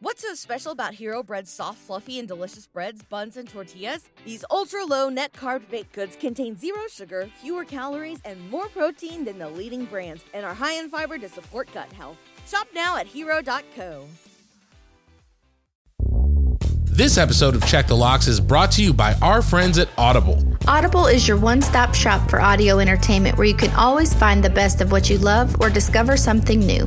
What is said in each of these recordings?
What's so special about Hero Bread's soft, fluffy, and delicious breads, buns, and tortillas? These ultra low net carb baked goods contain zero sugar, fewer calories, and more protein than the leading brands, and are high in fiber to support gut health. Shop now at hero.co. This episode of Check the Locks is brought to you by our friends at Audible. Audible is your one stop shop for audio entertainment where you can always find the best of what you love or discover something new.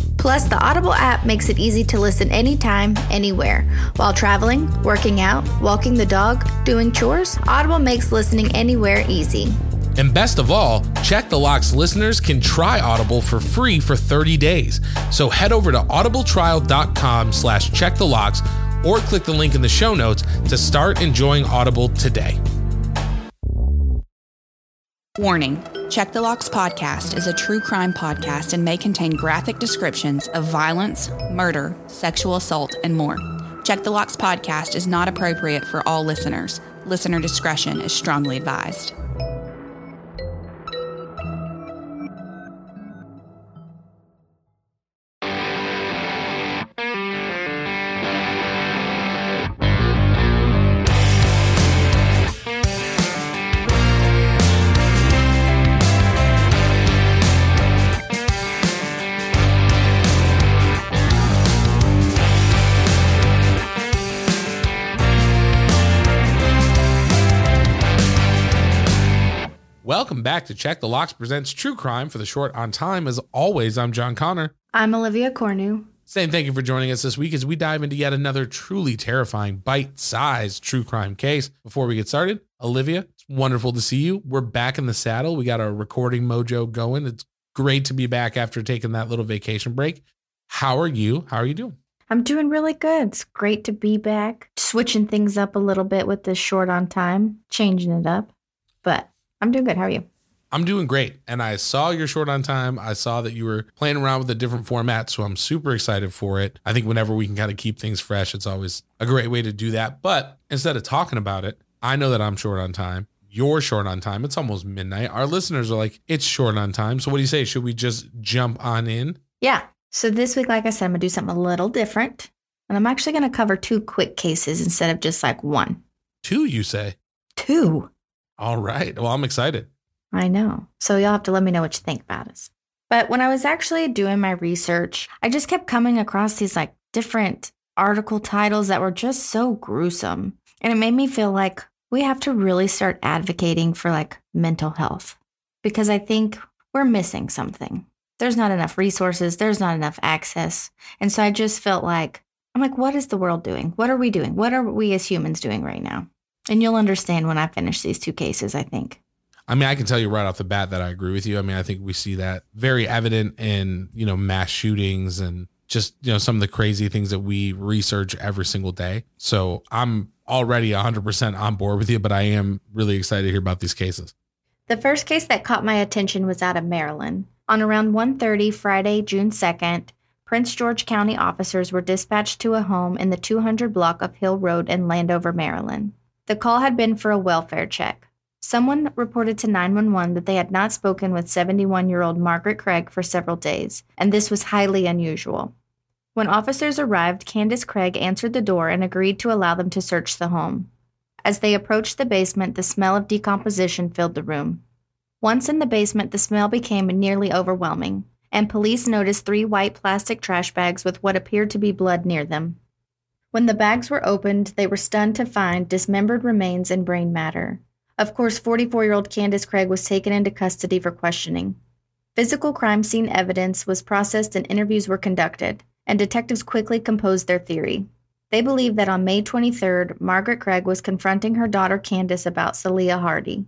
Plus, the Audible app makes it easy to listen anytime, anywhere. While traveling, working out, walking the dog, doing chores, Audible makes listening anywhere easy. And best of all, Check the Locks listeners can try Audible for free for 30 days. So head over to audibletrial.com slash check the locks or click the link in the show notes to start enjoying Audible today. Warning Check the Locks podcast is a true crime podcast and may contain graphic descriptions of violence, murder, sexual assault, and more. Check the Locks podcast is not appropriate for all listeners. Listener discretion is strongly advised. Welcome back to Check the Locks presents True Crime for the short on time. As always, I'm John Conner. I'm Olivia Cornu. Saying thank you for joining us this week as we dive into yet another truly terrifying, bite sized true crime case. Before we get started, Olivia, it's wonderful to see you. We're back in the saddle. We got our recording mojo going. It's great to be back after taking that little vacation break. How are you? How are you doing? I'm doing really good. It's great to be back. Switching things up a little bit with this short on time, changing it up. But I'm doing good. How are you? I'm doing great. And I saw your short on time. I saw that you were playing around with a different format. So I'm super excited for it. I think whenever we can kind of keep things fresh, it's always a great way to do that. But instead of talking about it, I know that I'm short on time. You're short on time. It's almost midnight. Our listeners are like, it's short on time. So what do you say? Should we just jump on in? Yeah. So this week, like I said, I'm going to do something a little different. And I'm actually going to cover two quick cases instead of just like one. Two, you say? Two. All right. Well, I'm excited. I know. So you'll have to let me know what you think about us. But when I was actually doing my research, I just kept coming across these like different article titles that were just so gruesome. And it made me feel like we have to really start advocating for like mental health because I think we're missing something. There's not enough resources, there's not enough access. And so I just felt like, I'm like, what is the world doing? What are we doing? What are we as humans doing right now? And you'll understand when I finish these two cases, I think. I mean, I can tell you right off the bat that I agree with you. I mean, I think we see that very evident in, you know, mass shootings and just, you know, some of the crazy things that we research every single day. So I'm already 100% on board with you, but I am really excited to hear about these cases. The first case that caught my attention was out of Maryland. On around 1:30 Friday, June 2nd, Prince George County officers were dispatched to a home in the 200 block of Hill Road in Landover, Maryland. The call had been for a welfare check. Someone reported to 911 that they had not spoken with 71 year old Margaret Craig for several days, and this was highly unusual. When officers arrived, Candace Craig answered the door and agreed to allow them to search the home. As they approached the basement, the smell of decomposition filled the room. Once in the basement, the smell became nearly overwhelming, and police noticed three white plastic trash bags with what appeared to be blood near them. When the bags were opened, they were stunned to find dismembered remains and brain matter. Of course, 44 year old Candace Craig was taken into custody for questioning. Physical crime scene evidence was processed and interviews were conducted, and detectives quickly composed their theory. They believe that on May 23rd, Margaret Craig was confronting her daughter Candace about Celia Hardy.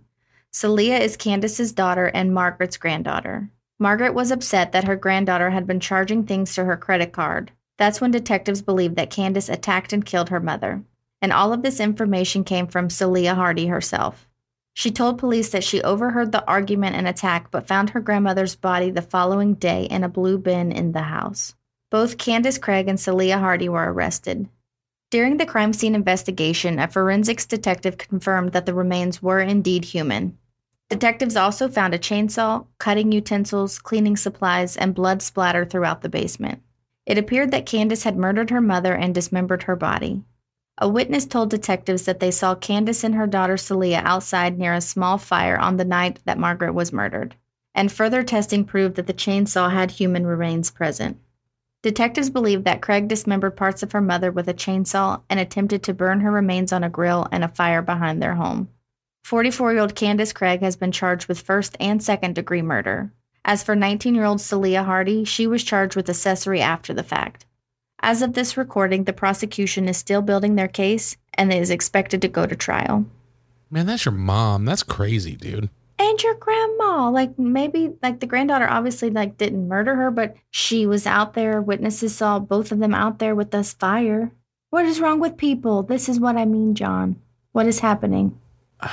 Celia is Candace's daughter and Margaret's granddaughter. Margaret was upset that her granddaughter had been charging things to her credit card, that's when detectives believed that Candace attacked and killed her mother. And all of this information came from Celia Hardy herself. She told police that she overheard the argument and attack, but found her grandmother's body the following day in a blue bin in the house. Both Candace Craig and Celia Hardy were arrested. During the crime scene investigation, a forensics detective confirmed that the remains were indeed human. Detectives also found a chainsaw, cutting utensils, cleaning supplies, and blood splatter throughout the basement. It appeared that Candace had murdered her mother and dismembered her body. A witness told detectives that they saw Candace and her daughter Celia outside near a small fire on the night that Margaret was murdered, and further testing proved that the chainsaw had human remains present. Detectives believe that Craig dismembered parts of her mother with a chainsaw and attempted to burn her remains on a grill and a fire behind their home. 44 year old Candace Craig has been charged with first and second degree murder. As for 19 year old Celia Hardy, she was charged with accessory after the fact. As of this recording, the prosecution is still building their case and is expected to go to trial. Man, that's your mom. That's crazy, dude. And your grandma. Like maybe like the granddaughter obviously like didn't murder her but she was out there witnesses saw both of them out there with this fire. What is wrong with people? This is what i mean john. What is happening?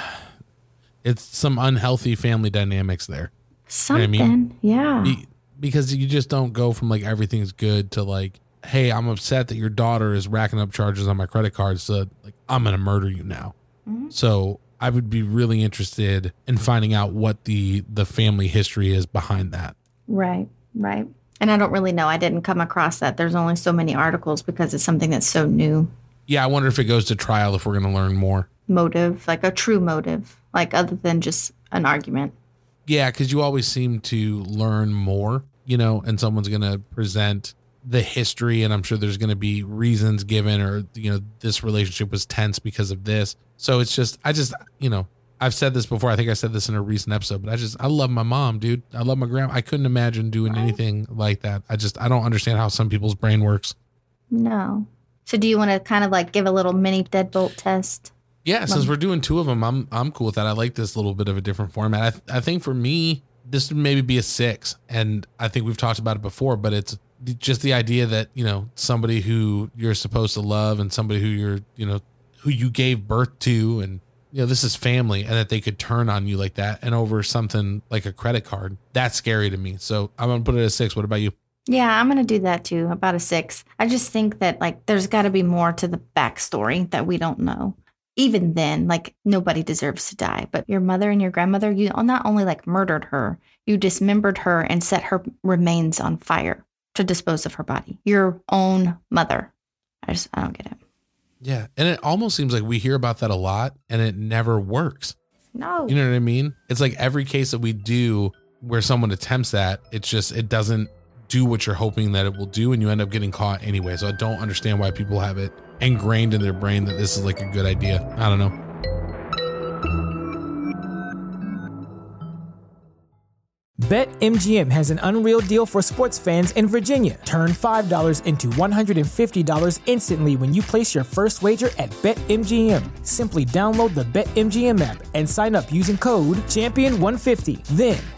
It's some unhealthy family dynamics there something you know I mean? yeah Be- because you just don't go from like everything's good to like hey i'm upset that your daughter is racking up charges on my credit card so like i'm gonna murder you now mm-hmm. so I would be really interested in finding out what the the family history is behind that. Right, right. And I don't really know. I didn't come across that. There's only so many articles because it's something that's so new. Yeah, I wonder if it goes to trial if we're going to learn more. Motive, like a true motive, like other than just an argument. Yeah, because you always seem to learn more, you know, and someone's going to present the history and I'm sure there's going to be reasons given or you know this relationship was tense because of this. So it's just I just you know I've said this before. I think I said this in a recent episode, but I just I love my mom, dude. I love my grandma. I couldn't imagine doing anything like that. I just I don't understand how some people's brain works. No. So do you want to kind of like give a little mini deadbolt test? Yeah, since um, we're doing two of them, I'm I'm cool with that. I like this little bit of a different format. I th- I think for me, this would maybe be a six, and I think we've talked about it before, but it's just the idea that you know somebody who you're supposed to love and somebody who you're you know who you gave birth to and you know this is family and that they could turn on you like that and over something like a credit card that's scary to me. So i'm gonna put it at a six. What about you? Yeah i'm gonna do that too about a six. I just think that like there's got to be more to the backstory that we don't know even then like nobody deserves to die but your mother and your grandmother you not only like murdered her you dismembered her and set her remains on fire to dispose of her body. Your own mother. I just, I don't get it. Yeah. And it almost seems like we hear about that a lot and it never works. No. You know what I mean? It's like every case that we do where someone attempts that, it's just, it doesn't do what you're hoping that it will do and you end up getting caught anyway. So I don't understand why people have it ingrained in their brain that this is like a good idea. I don't know. BetMGM has an unreal deal for sports fans in Virginia. Turn $5 into $150 instantly when you place your first wager at BetMGM. Simply download the BetMGM app and sign up using code Champion150. Then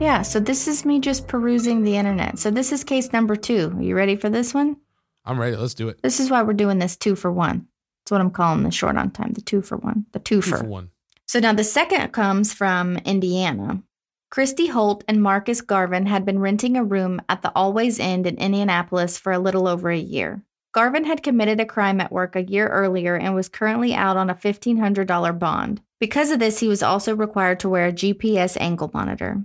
Yeah, so this is me just perusing the internet. So this is case number two. Are you ready for this one? I'm ready. Let's do it. This is why we're doing this two for one. That's what I'm calling the short on time, the two for one, the two Two for. for one. So now the second comes from Indiana. Christie Holt and Marcus Garvin had been renting a room at the Always Inn in Indianapolis for a little over a year. Garvin had committed a crime at work a year earlier and was currently out on a $1,500 bond. Because of this, he was also required to wear a GPS ankle monitor.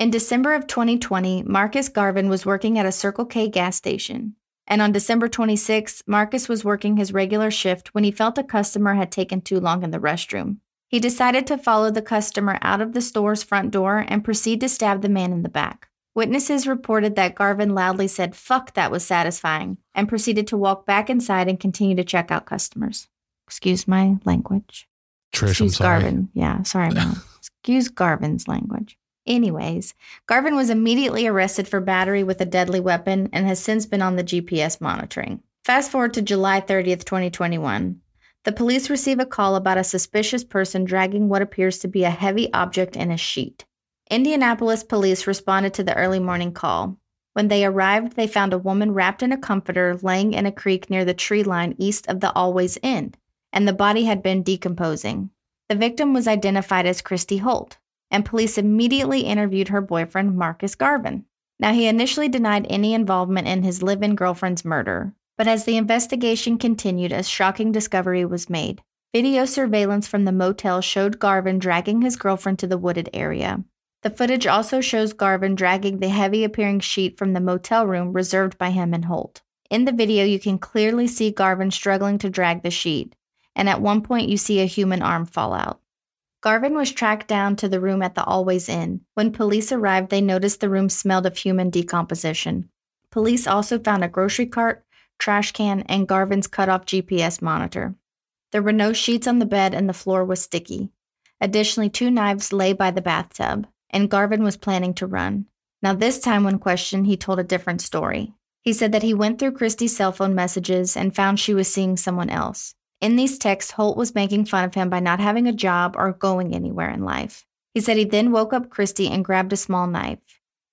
In December of 2020, Marcus Garvin was working at a Circle K gas station. And on December 26, Marcus was working his regular shift when he felt a customer had taken too long in the restroom. He decided to follow the customer out of the store's front door and proceed to stab the man in the back. Witnesses reported that Garvin loudly said, fuck, that was satisfying, and proceeded to walk back inside and continue to check out customers. Excuse my language. Trish, I'm Excuse. Garvin. Yeah, sorry. Excuse Garvin's language. Anyways, Garvin was immediately arrested for battery with a deadly weapon and has since been on the GPS monitoring. Fast forward to July 30th, 2021. The police receive a call about a suspicious person dragging what appears to be a heavy object in a sheet. Indianapolis police responded to the early morning call. When they arrived, they found a woman wrapped in a comforter laying in a creek near the tree line east of the Always Inn, and the body had been decomposing. The victim was identified as Christie Holt, and police immediately interviewed her boyfriend, Marcus Garvin. Now, he initially denied any involvement in his live in girlfriend's murder, but as the investigation continued, a shocking discovery was made. Video surveillance from the motel showed Garvin dragging his girlfriend to the wooded area. The footage also shows Garvin dragging the heavy appearing sheet from the motel room reserved by him and Holt. In the video, you can clearly see Garvin struggling to drag the sheet, and at one point, you see a human arm fall out. Garvin was tracked down to the room at the Always Inn. When police arrived, they noticed the room smelled of human decomposition. Police also found a grocery cart, trash can, and Garvin's cut off GPS monitor. There were no sheets on the bed, and the floor was sticky. Additionally, two knives lay by the bathtub, and Garvin was planning to run. Now, this time, when questioned, he told a different story. He said that he went through Christie's cell phone messages and found she was seeing someone else. In these texts, Holt was making fun of him by not having a job or going anywhere in life. He said he then woke up Christie and grabbed a small knife.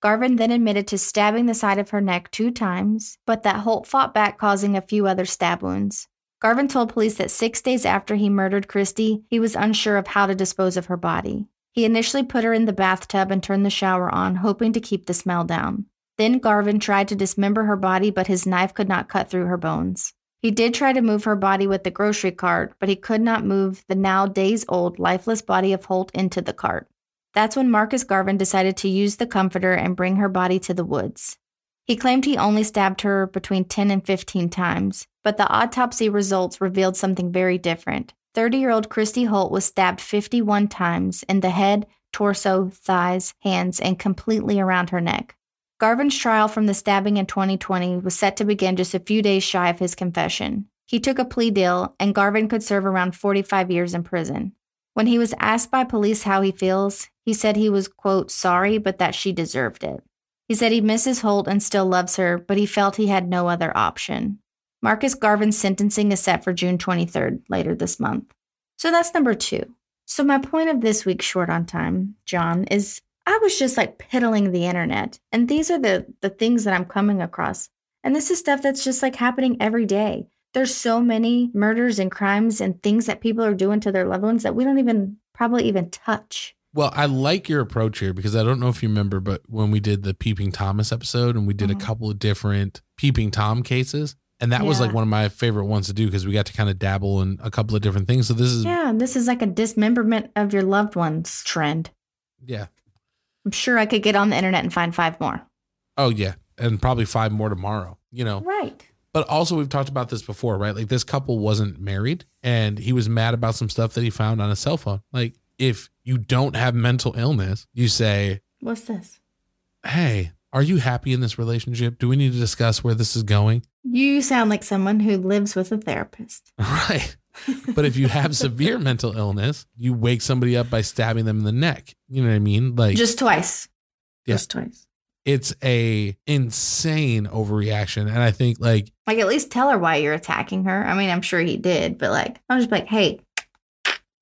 Garvin then admitted to stabbing the side of her neck two times, but that Holt fought back, causing a few other stab wounds. Garvin told police that six days after he murdered Christie, he was unsure of how to dispose of her body. He initially put her in the bathtub and turned the shower on, hoping to keep the smell down. Then Garvin tried to dismember her body, but his knife could not cut through her bones. He did try to move her body with the grocery cart, but he could not move the now days old, lifeless body of Holt into the cart. That's when Marcus Garvin decided to use the comforter and bring her body to the woods. He claimed he only stabbed her between 10 and 15 times, but the autopsy results revealed something very different. 30 year old Christie Holt was stabbed 51 times in the head, torso, thighs, hands, and completely around her neck. Garvin's trial from the stabbing in 2020 was set to begin just a few days shy of his confession. He took a plea deal, and Garvin could serve around 45 years in prison. When he was asked by police how he feels, he said he was, quote, sorry, but that she deserved it. He said he misses Holt and still loves her, but he felt he had no other option. Marcus Garvin's sentencing is set for June 23rd, later this month. So that's number two. So, my point of this week's short on time, John, is I was just like piddling the internet. And these are the, the things that I'm coming across. And this is stuff that's just like happening every day. There's so many murders and crimes and things that people are doing to their loved ones that we don't even probably even touch. Well, I like your approach here because I don't know if you remember, but when we did the Peeping Thomas episode and we did Mhm. a couple of different Peeping Tom cases, and that was like one of my favorite ones to do because we got to kind of dabble in a couple of different things. So this is, yeah, Yeah, this is like a dismemberment of your loved ones trend. I'm sure I could get on the internet and find five more. oh yeah, and probably five more tomorrow. You know, Right. but also we've talked about this before, right? Like this couple wasn't married, and he was mad about some stuff that he found on his cell phone. Like if you don't have mental illness, you say, What's this? "Hey, are you happy in this relationship? Do we need to discuss where this is going?" You sound like someone who lives with a therapist. Right. But if you have severe mental illness, you wake somebody up by stabbing them in the neck. You know what I mean? Like Just twice. Yeah. Just twice. it's a insane overreaction. And I think like Like at least tell her why you're attacking her. I mean, I'm sure he did, but like I'm just like, hey,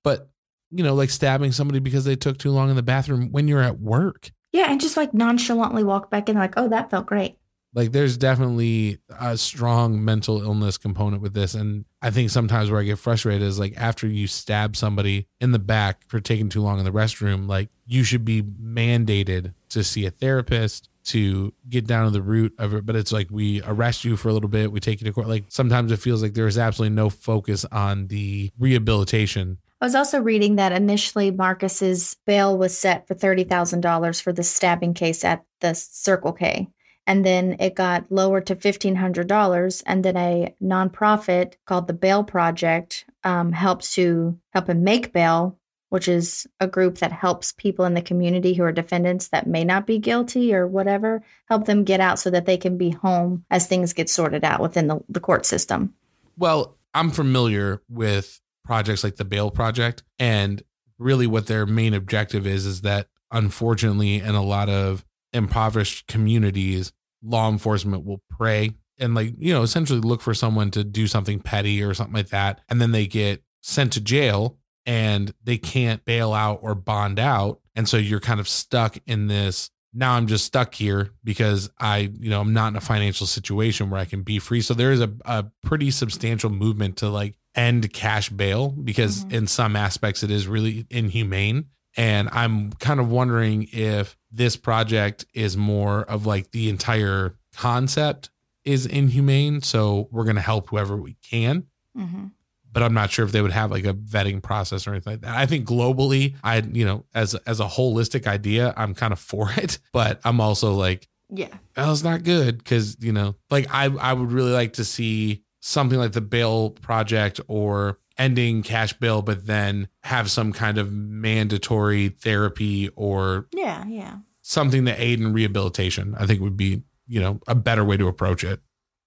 but you know, like stabbing somebody because they took too long in the bathroom when you're at work. Yeah, and just like nonchalantly walk back in, like, oh, that felt great. Like there's definitely a strong mental illness component with this. And I think sometimes where I get frustrated is like after you stab somebody in the back for taking too long in the restroom, like you should be mandated to see a therapist to get down to the root of it. But it's like we arrest you for a little bit, we take you to court. Like sometimes it feels like there's absolutely no focus on the rehabilitation I was also reading that initially Marcus's bail was set for $30,000 for the stabbing case at the Circle K. And then it got lowered to $1,500. And then a nonprofit called the Bail Project um, helps to help him make bail, which is a group that helps people in the community who are defendants that may not be guilty or whatever, help them get out so that they can be home as things get sorted out within the, the court system. Well, I'm familiar with projects like the Bail Project. And really what their main objective is is that unfortunately in a lot of impoverished communities, law enforcement will prey and like, you know, essentially look for someone to do something petty or something like that. And then they get sent to jail and they can't bail out or bond out. And so you're kind of stuck in this now I'm just stuck here because I, you know, I'm not in a financial situation where I can be free. So there is a, a pretty substantial movement to like end cash bail because mm-hmm. in some aspects it is really inhumane. And I'm kind of wondering if this project is more of like the entire concept is inhumane. So we're going to help whoever we can. Mm-hmm. But I'm not sure if they would have like a vetting process or anything like that. I think globally, I, you know, as as a holistic idea, I'm kind of for it. But I'm also like, yeah, well, it's not good because you know, like I I would really like to see something like the bail project or ending cash bill, but then have some kind of mandatory therapy or yeah, yeah, something to aid in rehabilitation. I think would be you know a better way to approach it.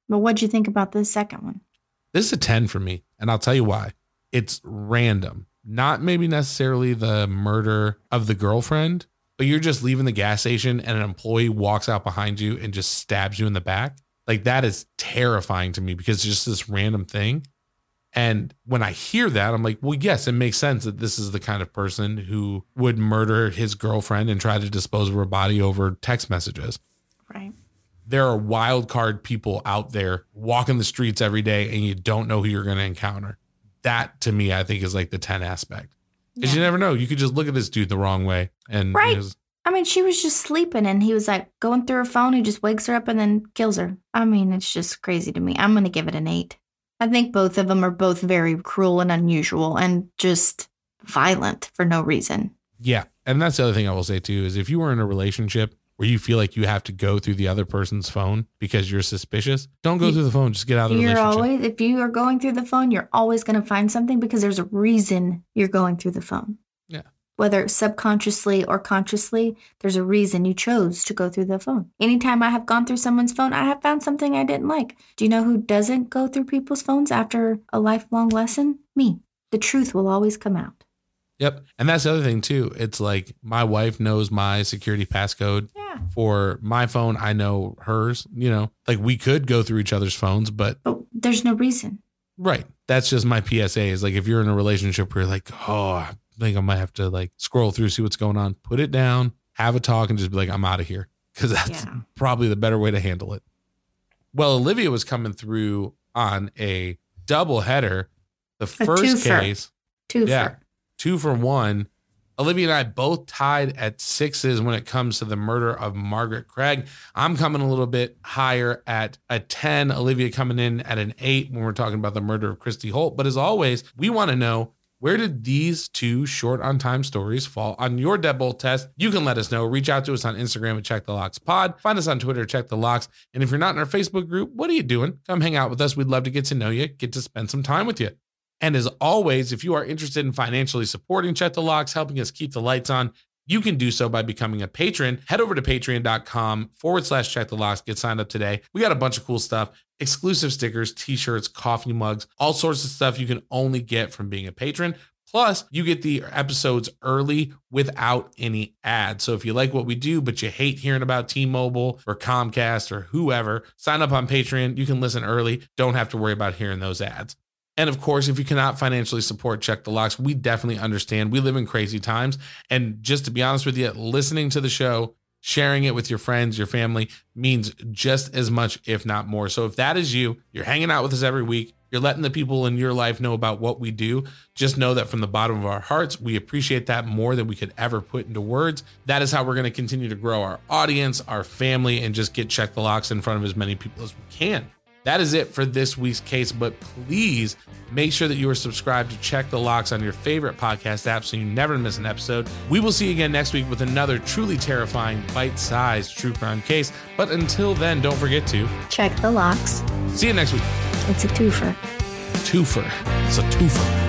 But what do you think about the second one? This is a ten for me, and I'll tell you why. It's random, not maybe necessarily the murder of the girlfriend, but you're just leaving the gas station and an employee walks out behind you and just stabs you in the back. Like that is terrifying to me because it's just this random thing. And when I hear that, I'm like, well, yes, it makes sense that this is the kind of person who would murder his girlfriend and try to dispose of her body over text messages. Right. There are wild card people out there walking the streets every day and you don't know who you're going to encounter. That to me, I think is like the 10 aspect. Because yeah. you never know. You could just look at this dude the wrong way and right. Know, I mean, she was just sleeping and he was like going through her phone. He just wakes her up and then kills her. I mean, it's just crazy to me. I'm going to give it an eight. I think both of them are both very cruel and unusual and just violent for no reason. Yeah. And that's the other thing I will say too is if you were in a relationship where you feel like you have to go through the other person's phone because you're suspicious, don't go you, through the phone. Just get out of the you're relationship. Always, if you are going through the phone, you're always going to find something because there's a reason you're going through the phone whether subconsciously or consciously, there's a reason you chose to go through the phone. Anytime I have gone through someone's phone, I have found something I didn't like. Do you know who doesn't go through people's phones after a lifelong lesson? Me. The truth will always come out. Yep. And that's the other thing too. It's like my wife knows my security passcode. Yeah. For my phone, I know hers. You know, like we could go through each other's phones, but But there's no reason. Right. That's just my PSA is like if you're in a relationship where you're like, oh, I think I might have to like scroll through, see what's going on, put it down, have a talk, and just be like, I'm out of here. Cause that's yeah. probably the better way to handle it. Well, Olivia was coming through on a double header. The first case, two yeah, two for one. Olivia and I both tied at sixes when it comes to the murder of Margaret Craig. I'm coming a little bit higher at a 10. Olivia coming in at an eight when we're talking about the murder of Christie Holt. But as always, we want to know where did these two short on time stories fall on your deadbolt test? You can let us know. Reach out to us on Instagram at Check the Locks Pod. Find us on Twitter, Check the Locks. And if you're not in our Facebook group, what are you doing? Come hang out with us. We'd love to get to know you, get to spend some time with you. And as always, if you are interested in financially supporting Check the Locks, helping us keep the lights on, you can do so by becoming a patron. Head over to patreon.com forward slash check the locks. Get signed up today. We got a bunch of cool stuff exclusive stickers, t shirts, coffee mugs, all sorts of stuff you can only get from being a patron. Plus, you get the episodes early without any ads. So if you like what we do, but you hate hearing about T Mobile or Comcast or whoever, sign up on Patreon. You can listen early. Don't have to worry about hearing those ads. And of course, if you cannot financially support Check the Locks, we definitely understand. We live in crazy times. And just to be honest with you, listening to the show sharing it with your friends, your family means just as much, if not more. So if that is you, you're hanging out with us every week, you're letting the people in your life know about what we do. Just know that from the bottom of our hearts, we appreciate that more than we could ever put into words. That is how we're going to continue to grow our audience, our family, and just get Check the Locks in front of as many people as we can. That is it for this week's case, but please make sure that you are subscribed to Check the Locks on your favorite podcast app so you never miss an episode. We will see you again next week with another truly terrifying, bite sized true crime case. But until then, don't forget to Check the locks. see you next week. It's a twofer. Twofer. It's a twofer.